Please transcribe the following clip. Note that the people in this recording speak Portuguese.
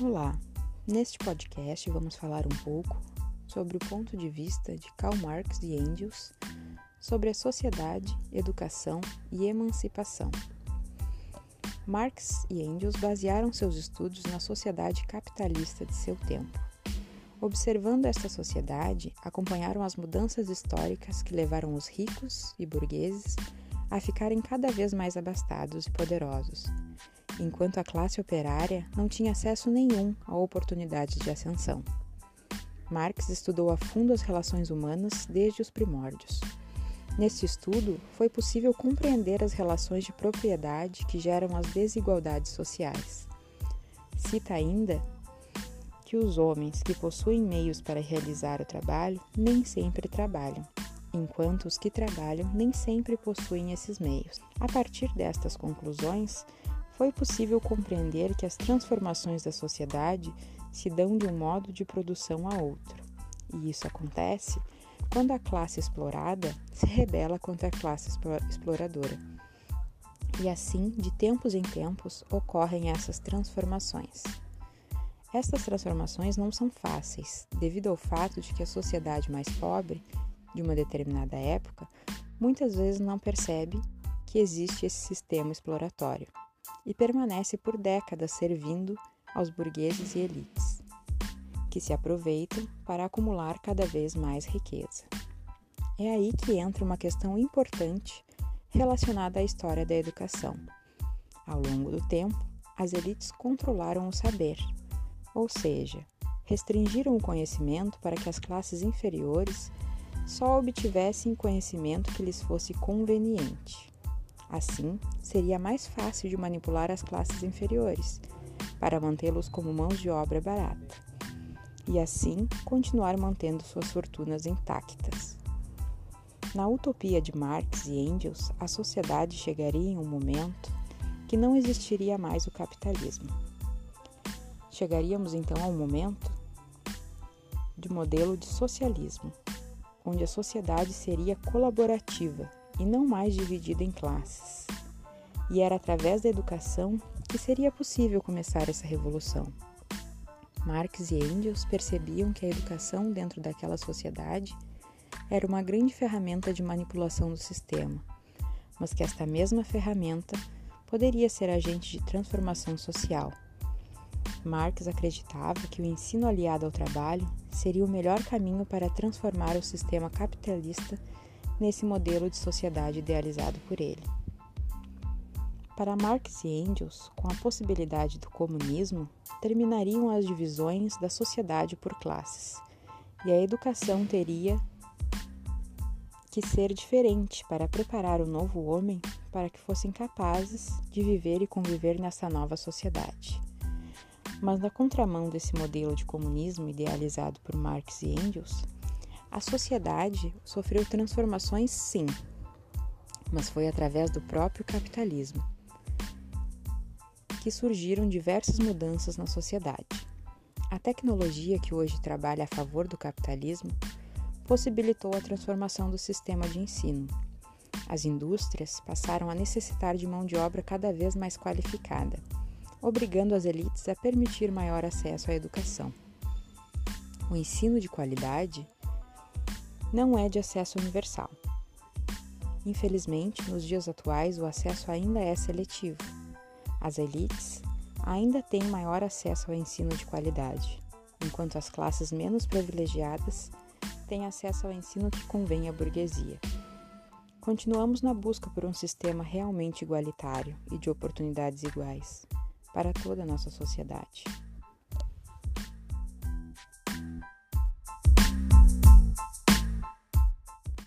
Olá, neste podcast vamos falar um pouco sobre o ponto de vista de Karl Marx e Engels sobre a sociedade, educação e emancipação. Marx e Engels basearam seus estudos na sociedade capitalista de seu tempo. Observando esta sociedade, acompanharam as mudanças históricas que levaram os ricos e burgueses a ficarem cada vez mais abastados e poderosos, enquanto a classe operária não tinha acesso nenhum a oportunidades de ascensão. Marx estudou a fundo as relações humanas desde os primórdios. Neste estudo, foi possível compreender as relações de propriedade que geram as desigualdades sociais. Cita ainda que os homens que possuem meios para realizar o trabalho nem sempre trabalham, enquanto os que trabalham nem sempre possuem esses meios. A partir destas conclusões, foi possível compreender que as transformações da sociedade se dão de um modo de produção a outro. E isso acontece quando a classe explorada se rebela contra a classe exploradora. E assim, de tempos em tempos, ocorrem essas transformações. Estas transformações não são fáceis, devido ao fato de que a sociedade mais pobre, de uma determinada época, muitas vezes não percebe que existe esse sistema exploratório e permanece por décadas servindo aos burgueses e elites, que se aproveitam para acumular cada vez mais riqueza. É aí que entra uma questão importante relacionada à história da educação. Ao longo do tempo, as elites controlaram o saber, ou seja, restringiram o conhecimento para que as classes inferiores só obtivessem conhecimento que lhes fosse conveniente. Assim, seria mais fácil de manipular as classes inferiores, para mantê-los como mãos de obra barata, e assim continuar mantendo suas fortunas intactas. Na utopia de Marx e Engels, a sociedade chegaria em um momento que não existiria mais o capitalismo. Chegaríamos então a um momento de modelo de socialismo, onde a sociedade seria colaborativa e não mais dividida em classes. E era através da educação que seria possível começar essa revolução. Marx e Engels percebiam que a educação dentro daquela sociedade era uma grande ferramenta de manipulação do sistema, mas que esta mesma ferramenta poderia ser agente de transformação social. Marx acreditava que o ensino aliado ao trabalho seria o melhor caminho para transformar o sistema capitalista nesse modelo de sociedade idealizado por ele. Para Marx e Engels, com a possibilidade do comunismo, terminariam as divisões da sociedade por classes, e a educação teria que ser diferente para preparar o novo homem para que fossem capazes de viver e conviver nessa nova sociedade. Mas na contramão desse modelo de comunismo idealizado por Marx e Engels, a sociedade sofreu transformações, sim, mas foi através do próprio capitalismo que surgiram diversas mudanças na sociedade. A tecnologia que hoje trabalha a favor do capitalismo possibilitou a transformação do sistema de ensino. As indústrias passaram a necessitar de mão de obra cada vez mais qualificada, obrigando as elites a permitir maior acesso à educação. O ensino de qualidade não é de acesso universal. Infelizmente, nos dias atuais, o acesso ainda é seletivo. As elites ainda têm maior acesso ao ensino de qualidade, enquanto as classes menos privilegiadas têm acesso ao ensino que convém à burguesia. Continuamos na busca por um sistema realmente igualitário e de oportunidades iguais para toda a nossa sociedade.